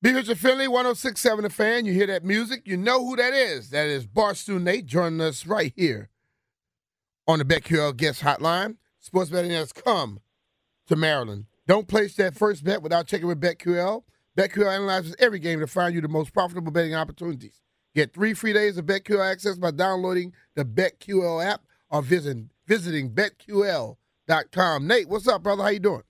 Be Richard Finley, 1067 The Fan. You hear that music, you know who that is. That is Barstool Nate joining us right here on the BetQL Guest Hotline. Sports betting has come to Maryland. Don't place that first bet without checking with BetQL. BetQL analyzes every game to find you the most profitable betting opportunities. Get three free days of BetQL access by downloading the BetQL app or visiting, visiting BetQL.com. Nate, what's up, brother? How you doing?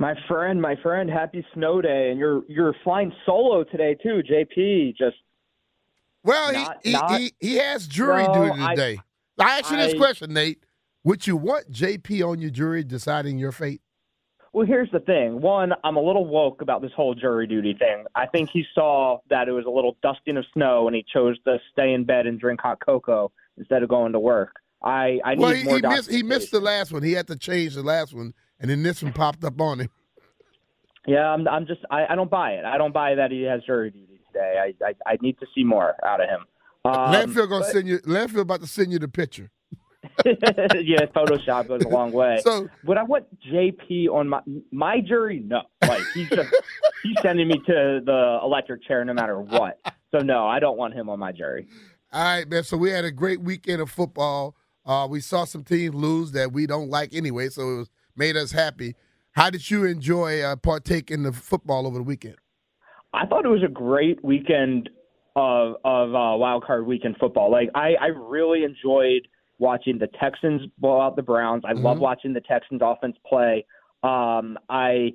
My friend, my friend, happy snow day, and you're you're flying solo today too, JP. Just Well, Not- he, he, not- he he has jury No, duty today. I, ask you this I- question, Nate. Would you want JP on your jury deciding your fate? well, here's the thing. One, I'm a little woke about this whole jury duty thing. I think he saw that it was a little dusting of snow, and he chose to stay in bed and drink hot cocoa instead of going to work. I I need he, more. he missed he missed the last one. He had to change the last one, and then this one popped up on him. Yeah, I'm. I'm just. I, I don't buy it. I don't buy that he has jury duty today. I I, I need to see more out of him. Um, Landfill gonna but- send you. Landfill about to send you the picture. yeah, Photoshop goes a long way. So Would I want JP on my my jury? No. Like he's just he's sending me to the electric chair no matter what. So no, I don't want him on my jury. all right, man. So we had a great weekend of football. Uh, we saw some teams lose that we don't like anyway, so it was made us happy. How did you enjoy uh, partake in the football over the weekend? I thought it was a great weekend of of uh, wild card weekend football. Like I I really enjoyed watching the Texans blow out the Browns. I love Mhm. watching the Texans offense play. Um, I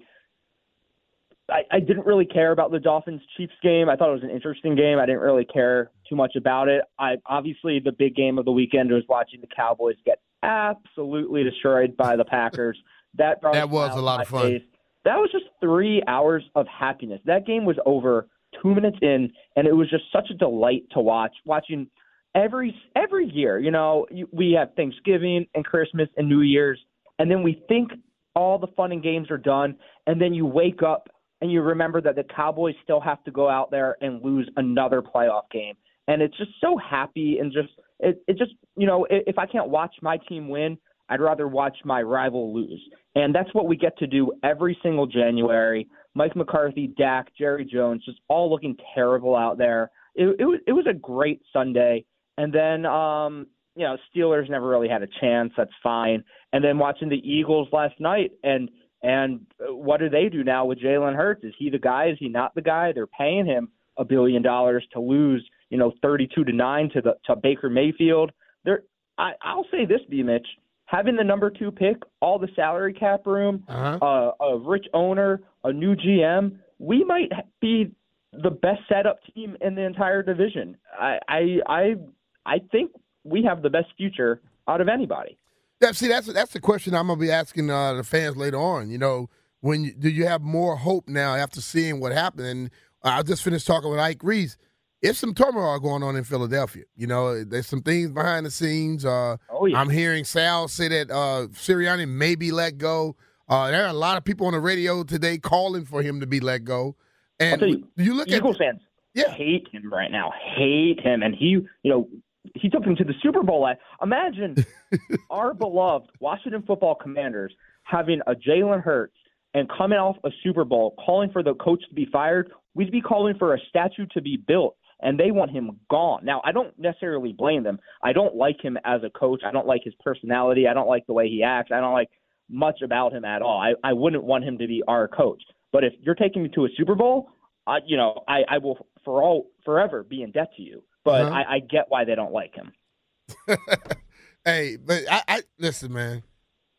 I, I didn't really care about the Dolphins Chiefs game. I thought it was an interesting game. I didn't really care too much about it. I obviously the big game of the weekend was watching the Cowboys get absolutely destroyed by the Packers. That That was a lot of fun. face. That was just three hours of happiness. That game was over two minutes in, and it was just such a delight to watch. Watching every every year, you know, you- we have Thanksgiving and Christmas and New Year's, and then we think all the fun and games are done, and then you wake up and you remember that the Cowboys still have to go out there and lose another playoff game, and it's just so happy and just it, it just you know if I can't watch my team win, I'd rather watch my rival lose, and that's what we get to do every single January. Mike McCarthy, Dak, Jerry Jones, just all looking terrible out there. It, it was it was a great Sunday, and then um, you know Steelers never really had a chance. That's fine. And then watching the Eagles last night, and and what do they do now with Jalen Hurts? Is he the guy? Is he not the guy? They're paying him a billion dollars to lose, you know, thirty-two to nine to the to Baker Mayfield. They're I, I'll say this, B. Mitch, having the number two pick, all the salary cap room, Uh-huh. uh, a rich owner, a new GM, we might be the best setup team in the entire division. I I I, I think we have the best future out of anybody. Yeah, see, that's that's the question I'm gonna be asking uh, the fans later on. You know, when you, do you have more hope now after seeing what happened? And I just finished talking with Ike Reese. It's some turmoil going on in Philadelphia. You know, there's some things behind the scenes. Uh, Oh yeah. I'm hearing Sal say that uh, Sirianni may be let go. Uh, there are a lot of people on the radio today calling for him to be let go. And tell you, you look Eagles at fans Yeah. hate him right now. Hate him, and he, you know, he took them to the Super Bowl. last- Imagine our beloved Washington Football Commanders having a Jalen Hurts and coming off a Super Bowl, calling for the coach to be fired. We'd be calling for a statue to be built, and they want him gone. Now, I don't necessarily blame them. I don't like him as a coach. I don't like his personality. I don't like the way he acts. I don't like much about him at all. I, I wouldn't want him to be our coach. But if you're taking me to a Super Bowl, uh, you know, I, I will for all forever be in debt to you. But Uh-huh. I, I get why they don't like him. Hey, but I, I listen, man.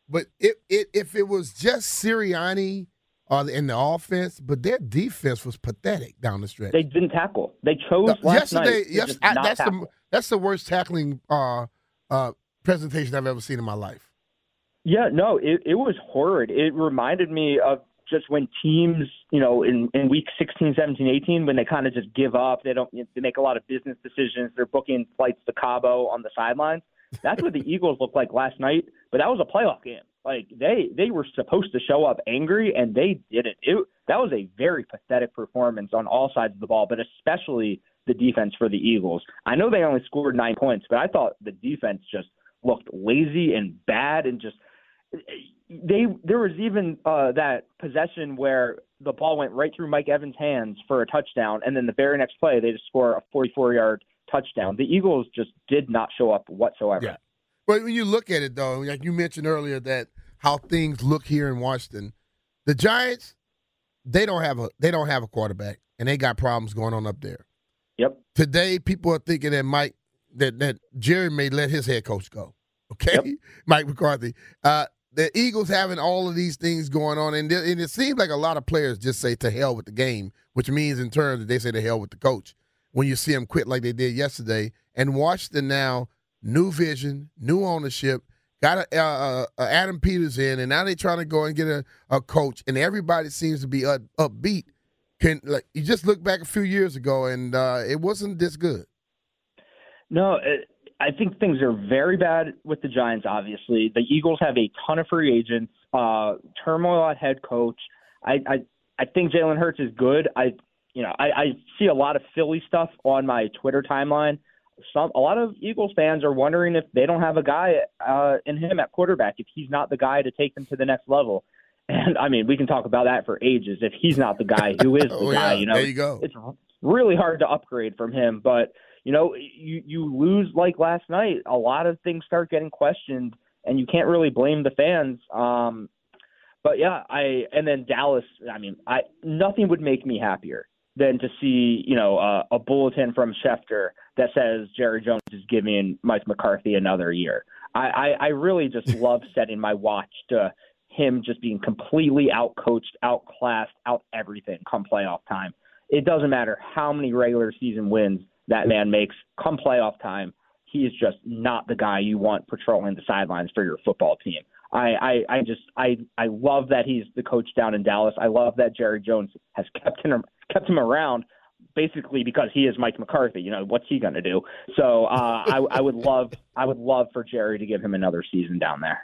But it, it if it was just Sirianni uh, in the offense, but their defense was pathetic down the stretch. They didn't tackle. They chose Uh, last yesterday, night. yes, I, that's tackle. the that's the worst tackling uh, uh, presentation I've ever seen in my life. Yeah, no, it, it was horrid. It reminded me of just when teams, you know, in, in week 16, 17, 18, when they kind of just give up. They don't they make a lot of business decisions. They're booking flights to Cabo on the sidelines. That's what the Eagles looked like last night, but that was a playoff game. Like they they were supposed to show up angry and they didn't. It that was a very pathetic performance on all sides of the ball, but especially the defense for the Eagles. I know they only scored 9 points, but I thought the defense just looked lazy and bad and just they there was even uh, that possession where the ball went right through Mike Evans' hands for a touchdown, and then the very next play they just score a 44-yard touchdown. The Eagles just did not show up whatsoever. Yeah. But when you look at it, though, like you mentioned earlier, that how things look here in Washington, the Giants, they don't have a they don't have a quarterback, and they got problems going on up there. Yep. Today, people are thinking that Mike that that Jerry may let his head coach go. Okay, Yep. Mike McCarthy. Uh, the Eagles having all of these things going on, and, and it seems like a lot of players just say to hell with the game, which means in turn that they say to hell with the coach. When you see them quit like they did yesterday, and Washington now new vision, new ownership, got a, uh, uh, Adam Peters in, and now they're trying to go and get a, a coach, and everybody seems to be up, upbeat. Can like you just look back a few years ago, and uh, it wasn't this good. No, it, I think things are very bad with the Giants. Obviously, the Eagles have a ton of free agents, uh, turmoil at head coach. I I, I think Jalen Hurts is good. I you know I, I see a lot of Philly stuff on my Twitter timeline. Some a lot of Eagles fans are wondering if they don't have a guy uh, in him at quarterback if he's not the guy to take them to the next level. And I mean, we can talk about that for ages. If he's not the guy, who is the Oh, guy? yeah. You know, There you go. It's really hard to upgrade from him, but you know, you you lose like last night. A lot of things start getting questioned, and you can't really blame the fans. Um, but yeah, I and then Dallas. I mean, I nothing would make me happier than to see you know uh, a bulletin from Schefter that says Jerry Jones is giving Mike McCarthy another year. I, I, I really just love setting my watch to him just being completely outcoached, outclassed, out everything come playoff time. It doesn't matter how many regular season wins that man makes come playoff time. He is just not the guy you want patrolling the sidelines for your football team. I, I, I just I I love that he's the coach down in Dallas. I love that Jerry Jones has kept him kept him around basically because he is Mike McCarthy. You know, what's he going to do? So uh, I, I would love I would love for Jerry to give him another season down there.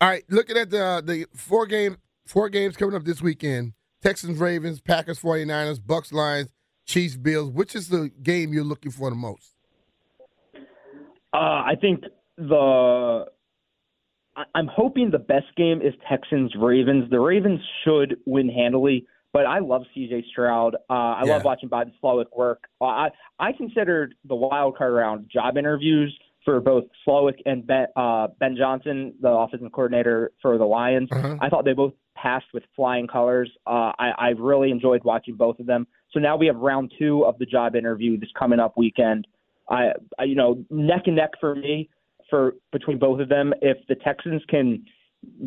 All right, looking at the the four game four games coming up this weekend: Texans, Ravens, Packers, 49ers, Bucks, Lions, Chiefs, Bills. Which is the game you're looking for the most? Uh, I think the I'm hoping the best game is Texans Ravens. The Ravens should win handily, but I love C.J. Stroud. Uh, I Yeah. love watching Bobby Slowik work. Uh, I I considered the wild card round job interviews for both Slowik and Ben, uh, Ben Johnson, the offensive coordinator for the Lions. Uh-huh. I thought they both passed with flying colors. Uh, I, I really enjoyed watching both of them. So now we have round two of the job interview this coming up weekend. I, I you know, neck and neck for me for between both of them. If the Texans can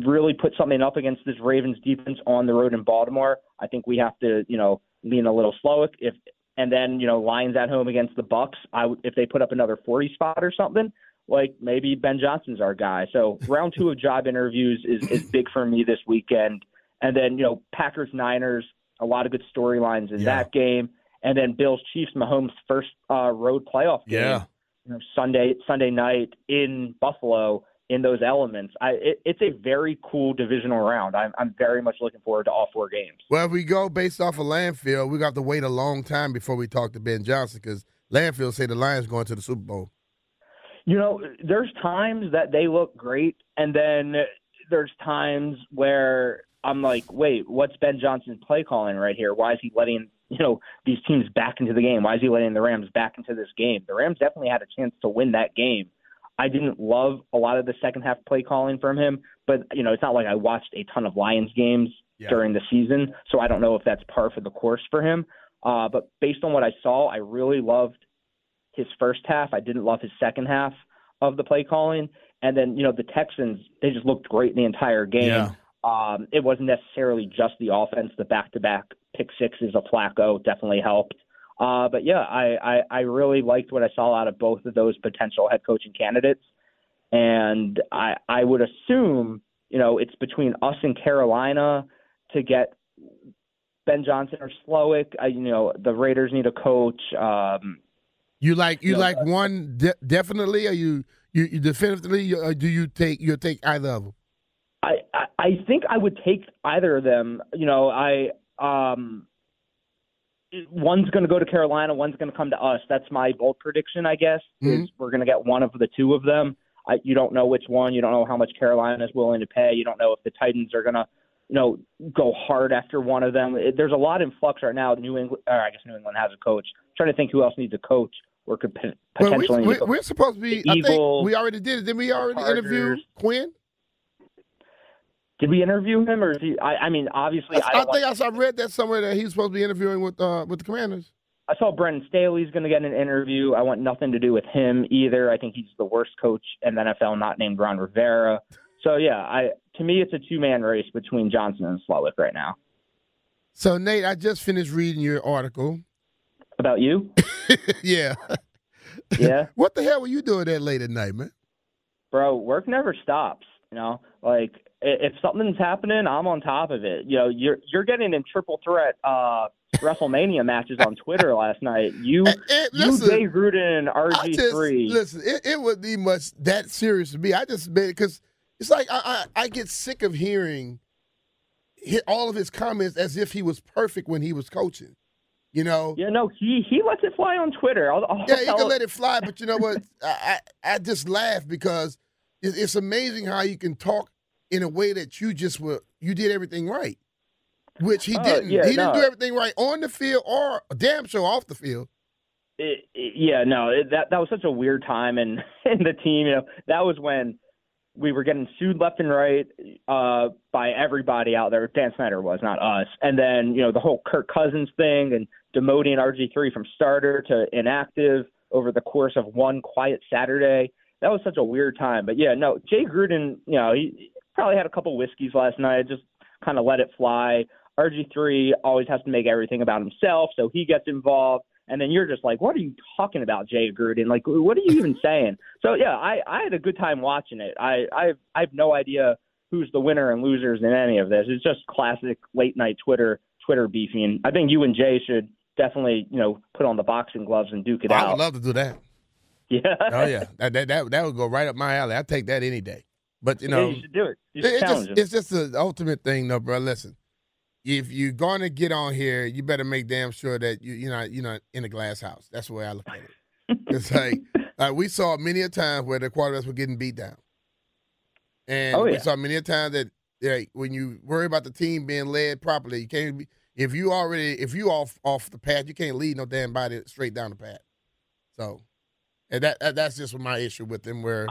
really put something up against this Ravens defense on the road in Baltimore, I think we have to, you know, lean a little Slowik. If and then you know Lions at home against the Bucks, I would if they put up another forty spot or something, like maybe Ben Johnson's our guy. So round two of job interviews is is big for me this weekend. And then you know Packers Niners, a lot of good storylines in Yeah. that game. And then Bills Chiefs, Mahomes' first uh, road playoff game Yeah. you know, Sunday Sunday night in Buffalo in those elements. I it, it's a very cool divisional round. I'm I'm very much looking forward to all four games. Well, if we go based off of Landfill, we got to wait a long time before we talk to Ben Johnson because Landfill say the Lions going to the Super Bowl. You know, there's times that they look great, and then there's times where I'm like, wait, what's Ben Johnson's play calling right here? Why is he letting you know these teams back into the game? Why is he letting the Rams back into this game? The Rams definitely had a chance to win that game. I didn't love a lot of the second half play calling from him, but you know, it's not like I watched a ton of Lions games yeah. during the season. So I don't know if that's par for the course for him. Uh, but based on what I saw, I really loved his first half. I didn't love his second half of the play calling. And then, you know, the Texans, they just looked great in the entire game. Yeah. Um, it wasn't necessarily just the offense. The back to back pick sixes of Flacco definitely helped. Uh, but yeah, I, I, I really liked what I saw out of both of those potential head coaching candidates. And I, I would assume, you know, it's between us and Carolina to get Ben Johnson or Slowik. I, you know, the Raiders need a coach. Um, you like you, you know, like one de- definitely, or you you, you definitively, or do you take you take either of them? I, I I think I would take either of them. You know, I um one's going to go to Carolina, one's going to come to us. That's my bold prediction, I guess. Mm-hmm. Is we're going to get one of the two of them. I, you don't know which one. You don't know how much Carolina is willing to pay. You don't know if the Titans are going to, you know, go hard after one of them. It, there's a lot in flux right now. New England, or I guess New England has a coach. I'm trying to think who else needs a coach or could potentially. Well, we, are supposed to be. I think we already did it. Did we already interview Quinn? Did we interview him, or is he? I, I mean, obviously, I, I, I think I, read that somewhere that he's supposed to be interviewing with uh, with the Commanders. I saw Brandon Staley's going to get an interview. I want nothing to do with him either. I think he's the worst coach in the NFL, not named Ron Rivera. So yeah, I to me it's a two man race between Johnson and Slowik right now. So Nate, I just finished reading your article about you. yeah. Yeah. what the hell were you doing that late at night, man? Bro, work never stops. You know, like if something's happening, I'm on top of it. You know, you're you're getting in triple threat uh, WrestleMania matches on Twitter last night. You, it, it, listen, you, Jay Gruden, and RG three. Listen, it, it wouldn't be much that serious to me. I just made it because it's like I, I, I get sick of hearing all of his comments as if he was perfect when he was coaching. You know? Yeah, no, he he lets it fly on Twitter. I'll, I'll yeah, he can let it fly, but you know what? I, I, I just laugh because it's amazing how you can talk in a way that you just were you did everything right, which he uh, didn't. Yeah, he didn't do everything right on the field or damn show off the field. It, it, yeah, no, it, that that was such a weird time in in the team. You know, that was when we were getting sued left and right uh, by everybody out there. Dan Snyder was, not us. And then you know the whole Kirk Cousins thing and demoting RG three from starter to inactive over the course of one quiet Saturday. That was such a weird time. But yeah, no, Jay Gruden, you know, he probably had a couple whiskeys last night, I just kind of let it fly. RG3 always has to make everything about himself, so he gets involved. And then you're just like, what are you talking about, Jay Gruden? Like, what are you even saying? So yeah, I, I had a good time watching it. I, I I have no idea who's the winner and losers in any of this. It's just classic late night Twitter Twitter beefing. I think you and Jay should definitely you know put on the boxing gloves and duke it out. I would love to do that. Yeah. oh yeah, that, that that that would go right up my alley. I'd take that any day. But you know, yeah, you should do it. Should it's, just, it's just the ultimate thing, though, bro. Listen, if you're gonna get on here, you better make damn sure that you you're not you're not in a glass house. That's the way I look at it. it's like like we saw many a time where the quarterbacks were getting beat down, and oh, yeah. we saw many a time that when you worry about the team being led properly, you can't be if you already if you off off the path, you can't lead no damn body straight down the path. So, and that that's just my issue with him. Where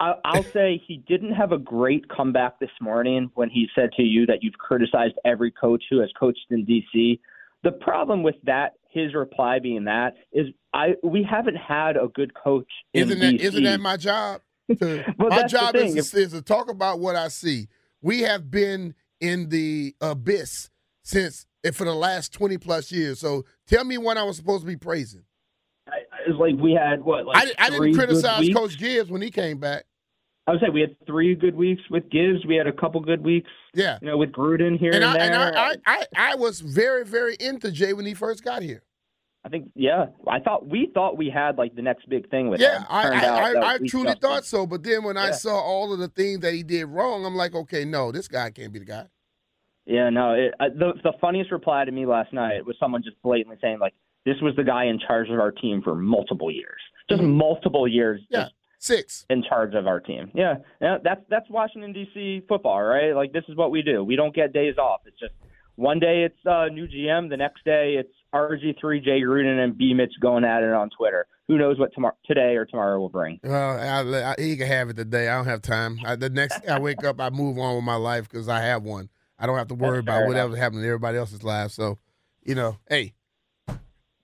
I, will say he didn't have a great comeback this morning when he said to you that you've criticized every coach who has coached in D.C. The problem with that, his reply being that, is I we haven't had a good coach. isn't that DC. isn't that my job? To, well, my job is to, is to talk about what I see. We have been in the abyss since eh, for the last twenty plus years. So tell me when I was supposed to be praising. It's like we had what? Like I, I didn't criticize Coach Gibbs when he came back. I would say we had three good weeks with Gibbs. We had a couple good weeks. Yeah, you know, with Gruden here and, and I, there. And I, I, I, was very, very into Jay when he first got here. I think, yeah, I thought we thought we had like the next big thing with yeah, him. I, I, I, I truly thought so. But then when yeah. I saw all of the things that he did wrong, I'm like, okay, no, this guy can't be the guy. Yeah, no. It, uh, the the funniest reply to me last night was someone just blatantly saying like, this was the guy in charge of our team for multiple years, just mm-hmm. multiple years. Yeah, six in charge of our team. Yeah, yeah, that's that's Washington D.C. football, right? Like this is what we do. We don't get days off. It's just one day it's uh, new GM, the next day it's RG3, Jay Gruden, and B Mitch going at it on Twitter. Who knows what tomorrow, today or tomorrow will bring? Well, I, I, he can have it today. I don't have time. I, the next I wake up, I move on with my life because I have one. I don't have to worry That's about whatever's happening in everybody else's life. So, you know, hey,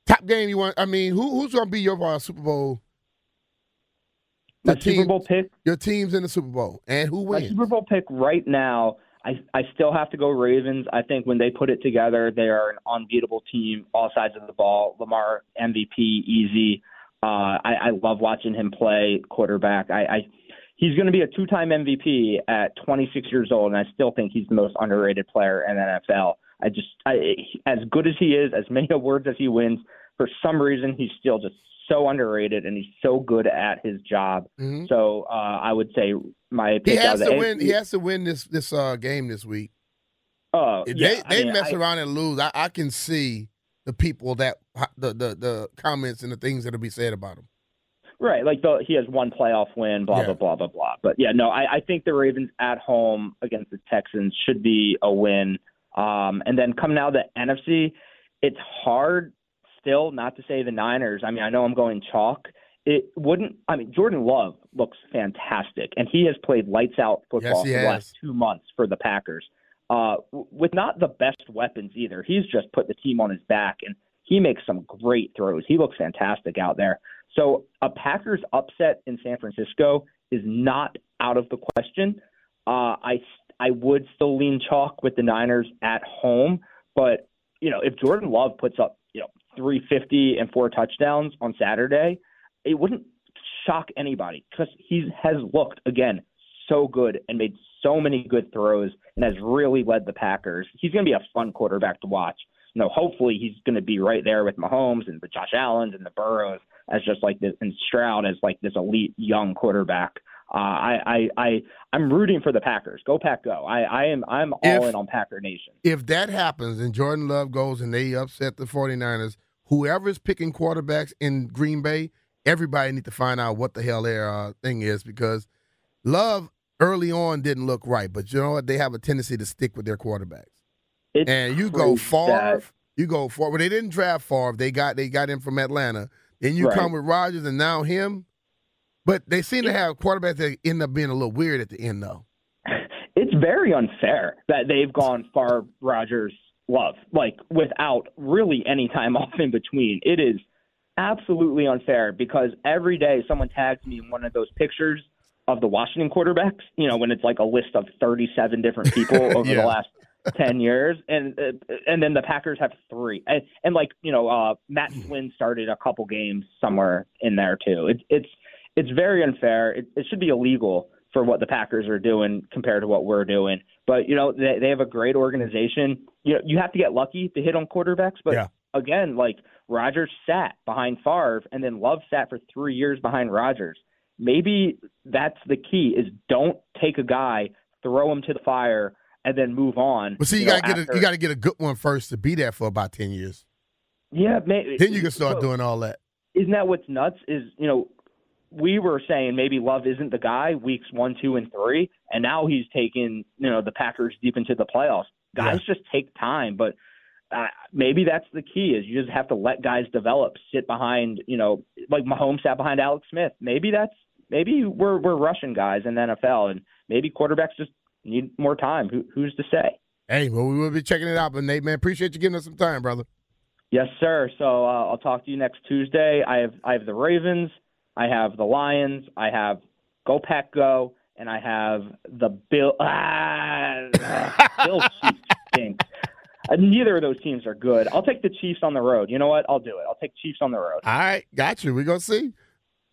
top game you want? I mean, who who's going to be your uh, Super Bowl? The your Super team- Bowl pick Your team's in the Super Bowl, and who My wins? Super Bowl pick right now, I I still have to go Ravens. I think when they put it together, they are an unbeatable team, all sides of the ball. Lamar MVP, easy. Uh, I, I love watching him play quarterback. I, I he's going to be a two-time MVP at 26 years old, and I still think he's the most underrated player in the NFL. I just, I, as good as he is, as many awards as he wins, for some reason he's still just so underrated, and he's so good at his job. Mhm. So uh, I would say my He pick out has to win. He has to win this this uh, game this week. Oh, If yeah, they they mean, mess I- around and lose, I, I can see the people that the, the the comments and the things that'll be said about him. Right, like the, he has one playoff win, blah Yeah. blah blah blah blah. But yeah, no, I, I think the Ravens at home against the Texans should be a win. Um, and then coming out of the NFC, it's hard still not to say the Niners. I mean, I know I'm going chalk. It wouldn't. I mean, Jordan Love looks fantastic, and he has played lights out football Yes, for the has. last two months for the Packers. Uh, with not the best weapons either. He's just put the team on his back, and he makes some great throws. He looks fantastic out there. So a Packers upset in San Francisco is not out of the question. Uh, I I would still lean chalk with the Niners at home, but you know if Jordan Love puts up you know 350 and four touchdowns on Saturday, it wouldn't shock anybody because he has looked again so good and made so many good throws and has really led the Packers. He's going to be a fun quarterback to watch. You know, hopefully he's going to be right there with Mahomes and the Josh Allen's and the Burrows as just like this, and Stroud as like this elite young quarterback. Uh, I, I, I, I'm rooting for the Packers. Go Pack, go! I, I am, I'm all If- in on Packer Nation. If that happens and Jordan Love goes and they upset the 49ers, whoever is picking quarterbacks in Green Bay, everybody need to find out what the hell their uh, thing is because Love early on didn't look right, but you know what? They have a tendency to stick with their quarterbacks. It's and you go Favre, you go Favre. Well, they didn't draft Favre. They got they got him from Atlanta. Then you Right. come with Rodgers, and now him. But they seem to have quarterbacks that end up being a little weird at the end, though. it's very unfair that they've gone Favre Rodgers love, like without really any time off in between. It is absolutely unfair because every day someone tags me in one of those pictures of the Washington quarterbacks, you know, when it's like a list of 37 different people over Yeah. the last 10 years and uh, and then the Packers have 3. And, and like, you know, uh Matt Flynn started a couple games somewhere in there too. It, it's it's very unfair. It, it should be illegal for what the Packers are doing compared to what we're doing. But you know, they they have a great organization. You know, you have to get lucky to hit on quarterbacks. But Yeah. again, like Rodgers sat behind Favre, and then Love sat for three years behind Rodgers. Maybe that's the key: is don't take a guy, throw him to the fire, and then move on. But see, you, know, gotta get after- a, you gotta get a good one first to be there for about ten years. yeah. Maybe, Then you can start so- doing all that. isn't that what's nuts? Is you know, we were saying maybe Love isn't the guy weeks one, two, and three, and now he's taken you know the Packers deep into the playoffs. Guys just take time, but uh, maybe that's the key is you just have to let guys develop, sit behind you know like Mahomes sat behind Alex Smith. Maybe that's maybe we're we're rushing guys in the NFL, and maybe quarterbacks just need more time. Who, who's to say? Hey, well, we will be checking it out. But Nate, man, appreciate you giving us some time, brother. Yes, sir. So uh, I'll talk to you next Tuesday. I have I have the Ravens, I have the Lions, I have Go Pack Go, and I have the Bill. Ah, Bill Chiefs stink. Uh, neither of those teams are good. I'll take the Chiefs on the road. You know what? I'll do it. I'll take Chiefs on the road. All right, got you. We're gonna see.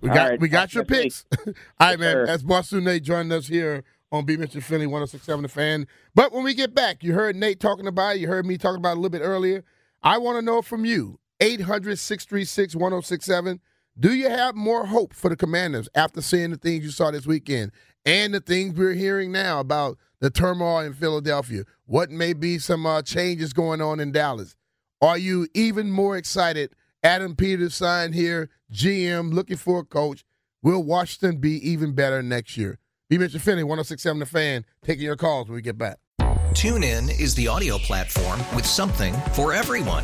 We All got right, we got your picks. All right, man. sir. That's Barstool Nate joining us here on B Mitchell Finley 1067 The Fan. But when we get back, you heard Nate talking about it. You heard me talking about it a little bit earlier. I want to know from you 800 636 1067. Do you have more hope for the Commanders after seeing the things you saw this weekend and the things we're hearing now about the turmoil in Philadelphia? What may be some uh, changes going on in Dallas? Are you even more excited? Adam Peters signed here, GM, looking for a coach. Will Washington be even better next year? B. Mitchell Finney, 1067 The Fan, taking your calls when we get back. TuneIn is the audio platform with something for everyone.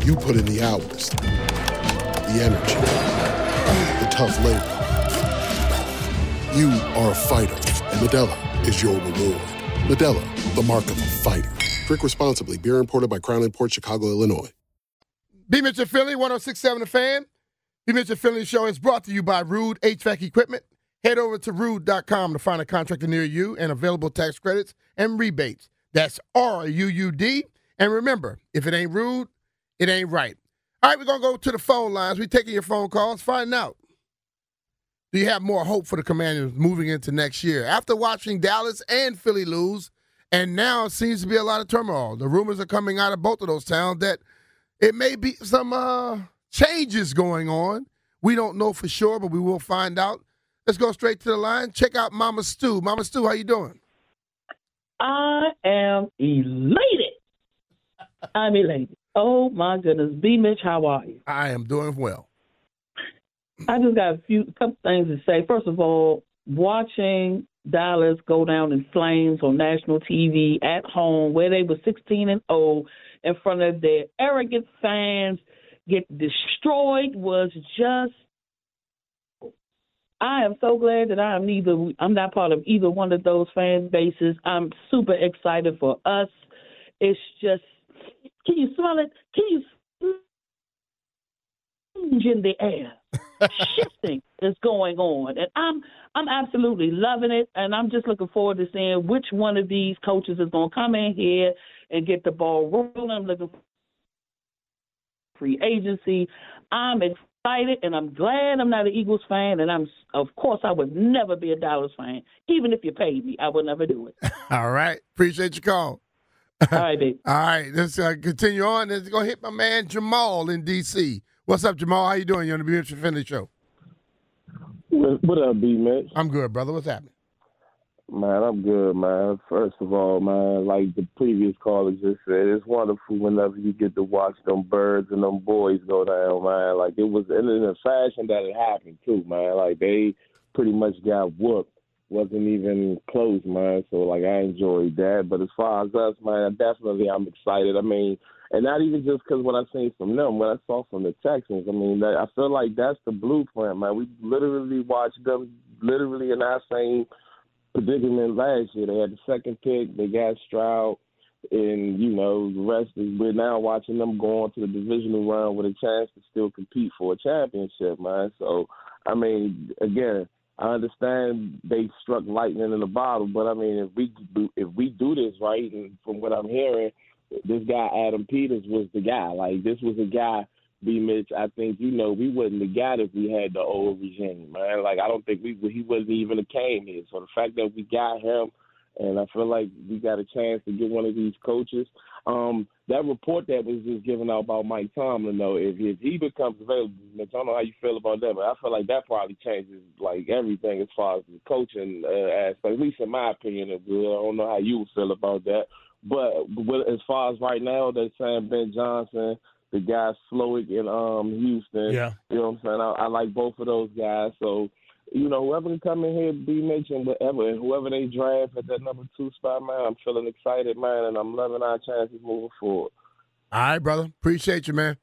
You put in the hours, the energy, the tough labor. You are a fighter, and Modelo is your reward. Modelo, the mark of a fighter. Drink responsibly. Beer imported by Crown Port Chicago, Illinois. B. Mitchell Philly, 1067 The Fan. B. Mitchell Philly Show is brought to you by Ruud HVAC Equipment. Head over to ruud.com to find a contractor near you and available tax credits and rebates. That's R U U D. And remember, if it ain't rude, it ain't right. All right, we're going to go to the phone lines. We're taking your phone calls. Find out. Do you have more hope for the Commanders moving into next year? After watching Dallas and Philly lose, and now it seems to be a lot of turmoil. The rumors are coming out of both of those towns that it may be some uh, changes going on. We don't know for sure, but we will find out. Let's go straight to the line. Check out Mama Stu. Mama Stu, how you doing? I am elated. I'm elated. Oh my goodness, B. Mitch, how are you? I am doing well. I just got a few couple things to say. First of all, watching Dallas go down in flames on national TV at home, where they were 16 and 0 in front of their arrogant fans, get destroyed was just. I am so glad that I am neither. I'm not part of either one of those fan bases. I'm super excited for us. It's just. Can you smell it? Can you? change in the air. Shifting is going on, and I'm I'm absolutely loving it, and I'm just looking forward to seeing which one of these coaches is going to come in here and get the ball rolling. I'm looking for free agency. I'm excited, and I'm glad I'm not an Eagles fan, and I'm of course I would never be a Dallas fan, even if you paid me. I would never do it. All right, appreciate your call. All right, baby. All right, let's uh, continue on. Let's go hit my man Jamal in D.C. What's up, Jamal? How you doing? You on the B. Mitchell Finley Show? What, what up, B Mitch? I'm good, brother. What's happening? Man, I'm good, man. First of all, man, like the previous caller just said, it's wonderful whenever you get to watch them birds and them boys go down, man. Like it was in a fashion that it happened too, man. Like they pretty much got whooped. Wasn't even close, man. So like I enjoyed that. But as far as us, man, definitely I'm excited. I mean, and not even just because what I seen from them, what I saw from the Texans. I mean, that, I feel like that's the blueprint, man. We literally watched them literally in our same predicament last year. They had the second pick, they got Stroud, and you know the rest is we're now watching them go on to the divisional round with a chance to still compete for a championship, man. So, I mean, again. I understand they struck lightning in the bottle, but I mean, if we do, if we do this right, and from what I'm hearing, this guy Adam Peters was the guy. Like this was a guy. B Mitch, I think you know we wouldn't have got if we had the old regime, man. Like I don't think we he wasn't even a came here. So the fact that we got him, and I feel like we got a chance to get one of these coaches. Um, that report that was just given out about Mike Tomlin, though, if if he becomes available, I don't know how you feel about that, but I feel like that probably changes like everything as far as the coaching uh, aspect. At least in my opinion. I don't know how you feel about that. But, but as far as right now, they're saying Ben Johnson, the guy Slowik in um Houston. Yeah. You know what I'm saying? I, I like both of those guys. So, you know, whoever can come in here, be mentioned, whatever, and whoever they draft at that number two spot, man, I'm feeling excited, man, and I'm loving our chances moving forward. All right, brother. Appreciate you, man.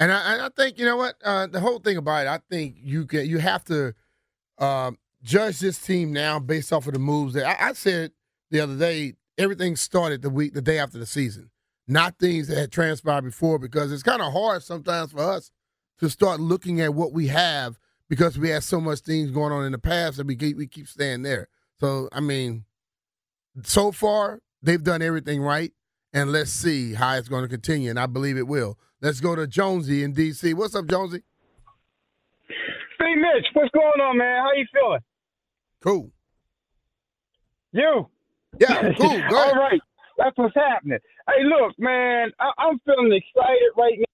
And I, I think you know what uh, the whole thing about it. I think you can you have to um, judge this team now based off of the moves that I, I said the other day everything started the week, the day after the season. not things that had transpired before, because it's kind of hard sometimes for us to start looking at what we have because we had so much things going on in the past that we keep, we keep staying there. So I mean, so far they've done everything right, and let's see how it's going to continue, and I believe it will. Let's go to Jonesy in D.C. What's up, Jonesy? Hey, Mitch, what's going on, man? How you feeling? Cool. You? Yeah, cool. All right, that's what's happening. Hey, look, man, I- I'm feeling excited right now.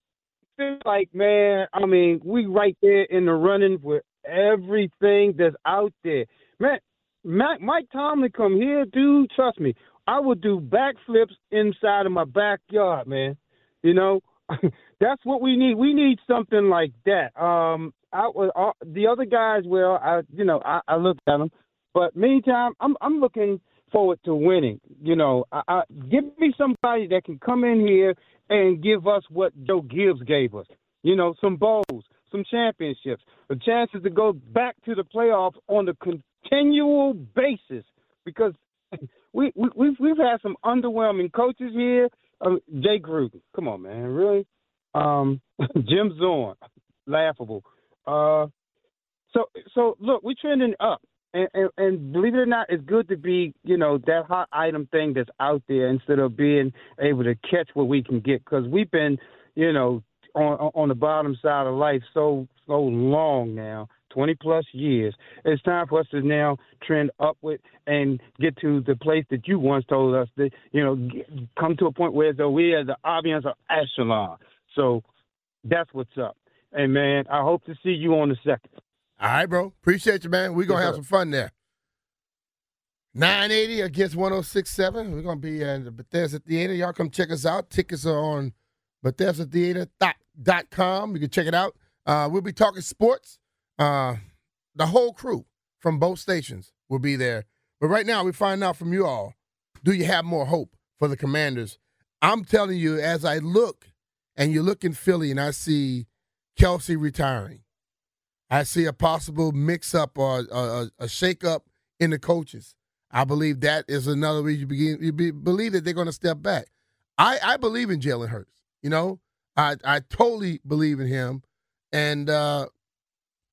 Like, man, I mean, we right there in the running with everything that's out there, man. Mike, Mike Tomlin come here, dude. Trust me, I would do backflips inside of my backyard, man. You know, that's what we need. We need something like that. Um, I was uh, the other guys. Well, I you know I, I looked at them, but meantime, I'm I'm looking forward to winning. You know, I, I, give me somebody that can come in here and give us what Joe Gibbs gave us. You know, some bowls, some championships, the chances to go back to the playoffs on a continual basis because we, we we've we've had some underwhelming coaches here. Uh, Jay Gruden, come on, man, really? Um, Jim Zorn, laughable. Uh, so so look, we're trending up, and, and believe it or not, it's good to be you know that hot item thing that's out there instead of being able to catch what we can get because we've been you know on on the bottom side of life so so long now. 20 plus years. It's time for us to now trend upward and get to the place that you once told us that, you know, get, come to a point where though we are the audience of echelon. So that's what's up. And man, I hope to see you on the second. All right, bro. Appreciate you, man. We're going to have some fun there. 980 against 1067. We're going to be at the Bethesda Theater. Y'all come check us out. Tickets are on BethesdaTheater.com. You can check it out. Uh, we'll be talking sports. Uh, the whole crew from both stations will be there. But right now, we find out from you all do you have more hope for the Commanders? I'm telling you, as I look and you look in Philly and I see Kelce retiring, I see a possible mix up or a, a, shake up in the coaches. I believe that is another reason you begin you be, believe that they're going to step back. I, I believe in Jalen Hurts. You know, I I totally believe in him, and uh,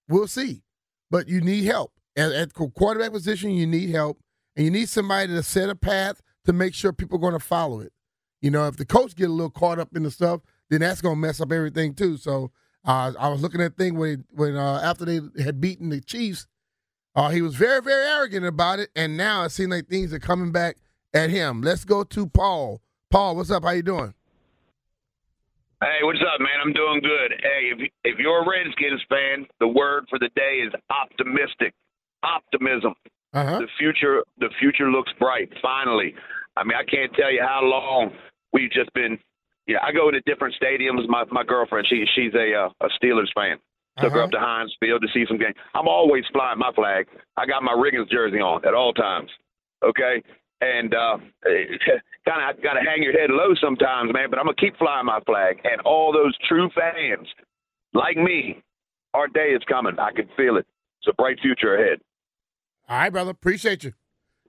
we'll see. But you need help at, at quarterback position. You need help, and you need somebody to set a path to make sure people are going to follow it. You know, if the coach get a little caught up in the stuff, then that's going to mess up everything too. So uh, I was looking at the thing when when uh, after they had beaten the Chiefs, uh, he was very very arrogant about it, and now it seems like things are coming back at him. Let's go to Paul. Paul, what's up? How you doing? Hey, what's up, man? I'm doing good. Hey, if if you're a Redskins fan, the word for the day is optimistic. Optimism. Uh-huh. The future the future looks bright. Finally. I mean, I can't tell you how long we've just been. Yeah, I go to different stadiums. My my girlfriend, she she's a uh, a Steelers fan. Took her up to Heinz Field to see some games. I'm always flying my flag. I got my Riggins jersey on at all times. Okay, and uh, kind of got to hang your head low sometimes, man. But I'm gonna keep flying my flag. And all those true fans like me, our day is coming. I can feel it. It's a bright future ahead. All right, brother. Appreciate you.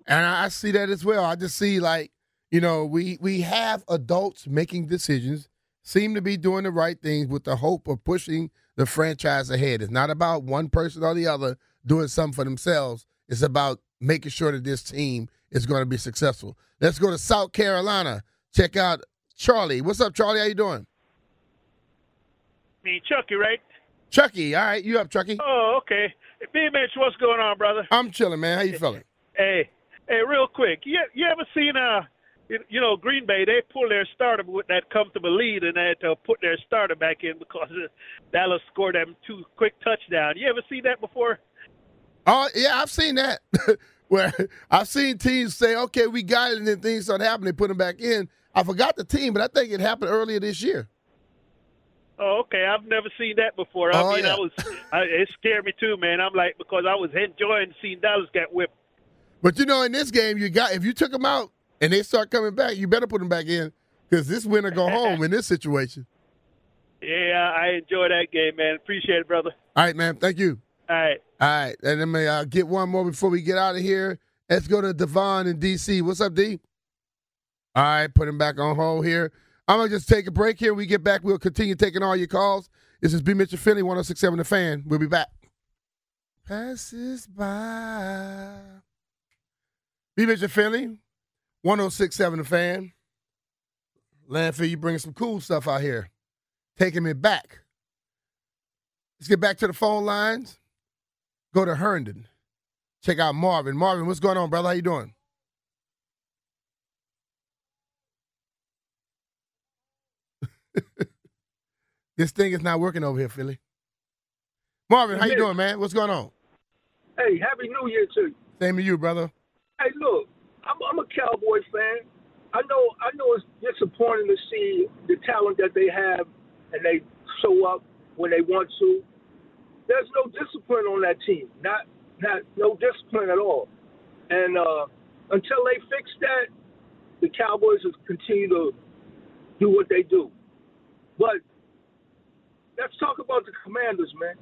And I, I see that as well. I just see like, you know, we we have adults making decisions, seem to be doing the right things with the hope of pushing the franchise ahead. It's not about one person or the other doing something for themselves. It's about making sure that this team is going to be successful. Let's go to South Carolina. Check out Charlie. What's up, Charlie? How you doing? Me, Chucky, right? Chucky. All right, you up, Chucky? Oh, okay. B Mitch, what's going on, brother? I'm chilling, man. How you feeling? Hey, hey, real quick. You you ever seen uh, you, know, Green Bay? They pull their starter with that comfortable lead, and they had to put their starter back in because Dallas scored them two quick touchdowns. You ever see that before? Oh yeah, I've seen that. Where I've seen teams say, "Okay, we got it," and then things start happening. They put them back in. I forgot the team, but I think it happened earlier this year. Oh, okay. I've never seen that before. Oh, I mean, yeah. I was, I, it scared me too, man. I'm like because I was enjoying seeing Dallas get whipped. But you know, in this game, you got if you took them out and they start coming back, you better put them back in because this win or go home in this situation. Yeah, I enjoy that game, man. Appreciate it, brother. All right, man. Thank you. All right. All right, and let me uh, get one more before we get out of here. Let's go to Devon in D.C. What's up, D? All right, put him back on hold here. I'm gonna just take a break here. When we get back. We'll continue taking all your calls. This is B Mitchell Philly, 1067 The Fan. We'll be back. Passes by. B Mitchell Philly, 1067 The Fan. Landfill, you bringing some cool stuff out here. Taking me back. Let's get back to the phone lines. Go to Herndon. Check out Marvin. Marvin, what's going on, brother? How you doing? this thing is not working over here, Philly. Marvin, how you doing, man? What's going on? Hey, happy New Year to you. Same to you, brother. Hey, look, I'm, I'm a Cowboys fan. I know, I know it's disappointing to see the talent that they have, and they show up when they want to. There's no discipline on that team. Not, not no discipline at all. And uh, until they fix that, the Cowboys will continue to do what they do. But let's talk about the Commanders, man.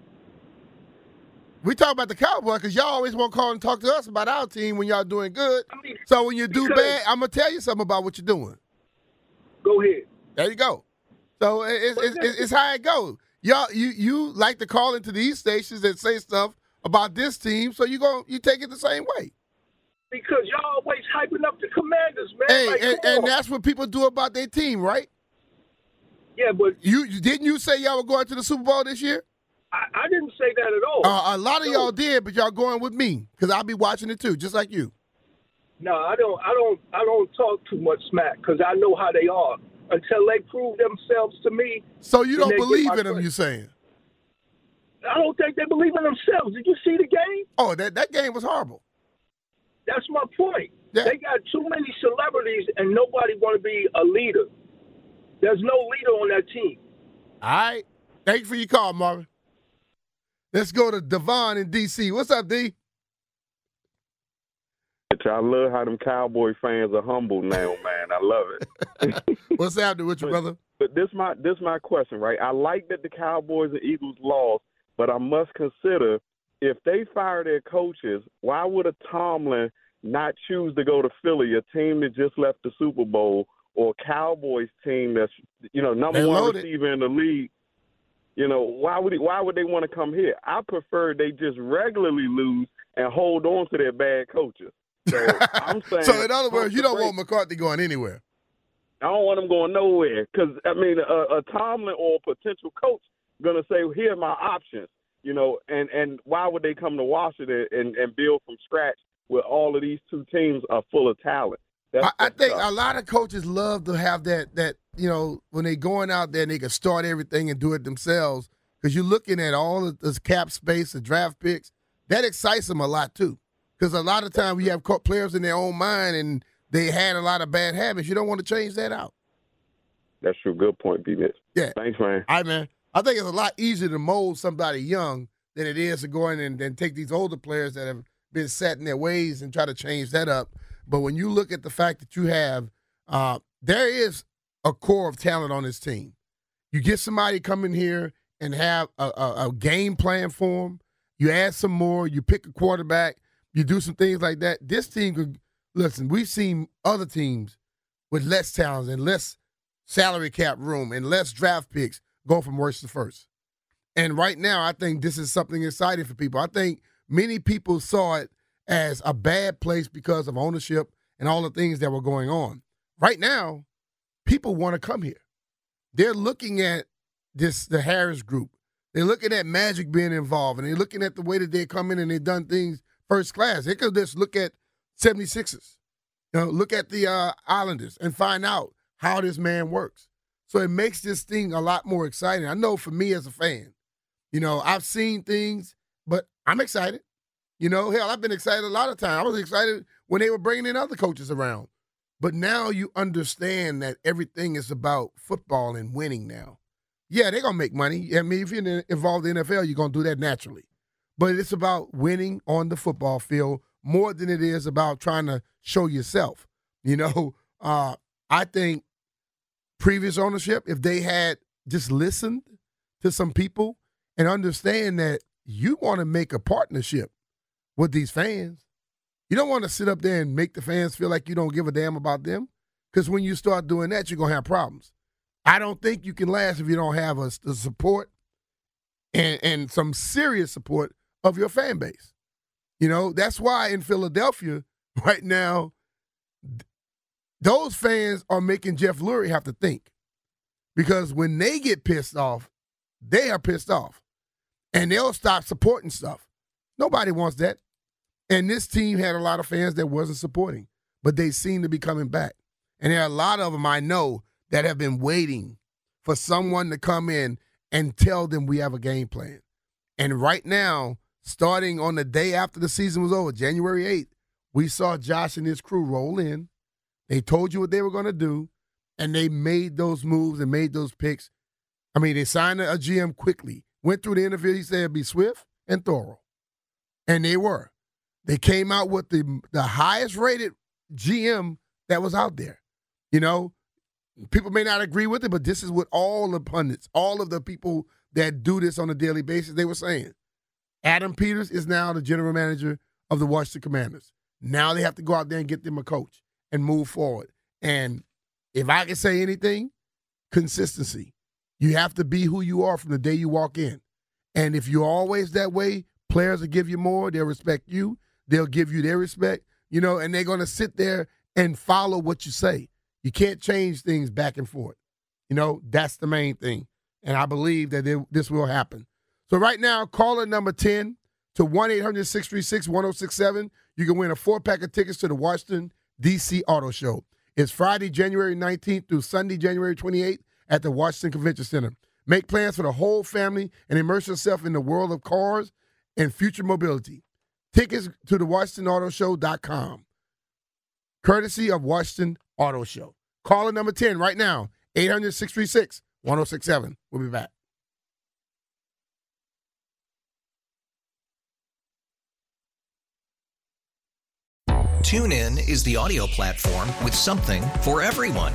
We talk about the Cowboys because y'all always want to call and talk to us about our team when y'all doing good. so when you do bad, I'm gonna tell you something about what you're doing. Go ahead. There you go. So it's, it's, it's, it's how it goes. Y'all, you you like to call into these stations and say stuff about this team, so you go you take it the same way. Because y'all always hyping up the Commanders, man. Hey, Like, and, and that's what people do about their team, right? Yeah, but you- didn't you say y'all were going to the Super Bowl this year? I, I didn't say that at all. Uh, a lot of y'all did, but y'all going with me because I'll be watching it too, just like you. No, I don't. I don't. I don't talk too much smack because I know how they are. Until they prove themselves to me. So you don't believe in them? You saying? I don't think they believe in themselves. Did you see the game? Oh, that that game was horrible. That's my point. They got too many celebrities and nobody want to be a leader. There's no leader on that team. All right. Thank you for your call, Marvin. Let's go to Devon in D.C. What's up, D? I love how them Cowboy fans are humble now, man. I love it. What's happening with you, brother? But this my this my question, right? I like that the Cowboys and Eagles lost, but I must consider if they fire their coaches, why would a Tomlin not choose to go to Philly, a team that just left the Super Bowl, or a Cowboys team that's you know number They one loaded. receiver in the league? You know why would he, why would they want to come here? I prefer they just regularly lose and hold on to their bad coaches. So I'm saying. So in other words, you don't break. want McCarthy going anywhere. I don't want him going nowhere because I mean, a, a Tomlin or a potential coach gonna say, "Here are my options," you know, and and why would they come to Washington and and build from scratch where all of these two teams are full of talent? That's, I, I think a lot of coaches love to have that that you know when they going out there and they can start everything and do it themselves because you're looking at all of this cap space, the draft picks. That excites them a lot too, because a lot of times you have players in their own mind and they had a lot of bad habits. You don't want to change that out. That's true. Good point, B. Mitch. Yeah. Thanks, man. All right, man. I think it's a lot easier to mold somebody young than it is to go in and, and take these older players that have been set in their ways and try to change that up. But when you look at the fact that you have, uh, there is a core of talent on this team. You get somebody come in here and have a, a, a game plan for them. You add some more. You pick a quarterback. You do some things like that. This team could listen. We've seen other teams with less talent and less salary cap room and less draft picks go from worst to first. And right now, I think this is something exciting for people. I think many people saw it as a bad place because of ownership and all the things that were going on. Right now, people want to come here. They're looking at this the Harris group. They're looking at Magic being involved, and they're looking at the way that they come in and they've done things first class. They could just look at 76ers. You know, look at the uh, Islanders and find out how this man works. So it makes this thing a lot more exciting. I know for me as a fan, you know, I've seen things, but I'm excited. You know, hell, I've been excited a lot of times. I was excited when they were bringing in other coaches around. But now you understand that everything is about football and winning now. Yeah, they're going to make money. I mean, if you're involved in the NFL, you're going to do that naturally. But it's about winning on the football field more than it is about trying to show yourself. You know, uh, I think previous ownership, if they had just listened to some people and understand that you want to make a partnership with these fans, you don't want to sit up there and make the fans feel like you don't give a damn about them. Because when you start doing that, you're going to have problems. I don't think you can last if you don't have a, the support and and some serious support of your fan base. You know, that's why in Philadelphia right now, those fans are making Jeff Lurie have to think. Because when they get pissed off, they are pissed off. And they'll stop supporting stuff. Nobody wants that. And this team had a lot of fans that wasn't supporting, but they seem to be coming back. And there are a lot of them I know that have been waiting for someone to come in and tell them we have a game plan. And right now, starting on the day after the season was over, January 8th, we saw Josh and his crew roll in. They told you what they were going to do, and they made those moves and made those picks. I mean, they signed a GM quickly, went through the interview. He said be swift and thorough. And they were. They came out with the the highest rated GM that was out there. You know, people may not agree with it, but this is what all the pundits, all of the people that do this on a daily basis, they were saying. Adam Peters is now the general manager of the Washington Commanders. Now they have to go out there and get them a coach and move forward. And if I can say anything, consistency. You have to be who you are from the day you walk in. And if you're always that way, players will give you more. They'll respect you. They'll give you their respect, you know, and they're going to sit there and follow what you say. You can't change things back and forth. You know, that's the main thing. And I believe that this will happen. So right now, caller number 10 to 1 800 636 1067. You can win a four pack of tickets to the Washington, D.C. Auto Show. It's Friday, January 19th through Sunday, January 28th at the Washington Convention Center. Make plans for the whole family and immerse yourself in the world of cars and future mobility. Tickets to the WashingtonAutoShow.com. Courtesy of Washington Auto Show. Caller number 10 right now, 800 636 1067. We'll be back. TuneIn is the audio platform with something for everyone.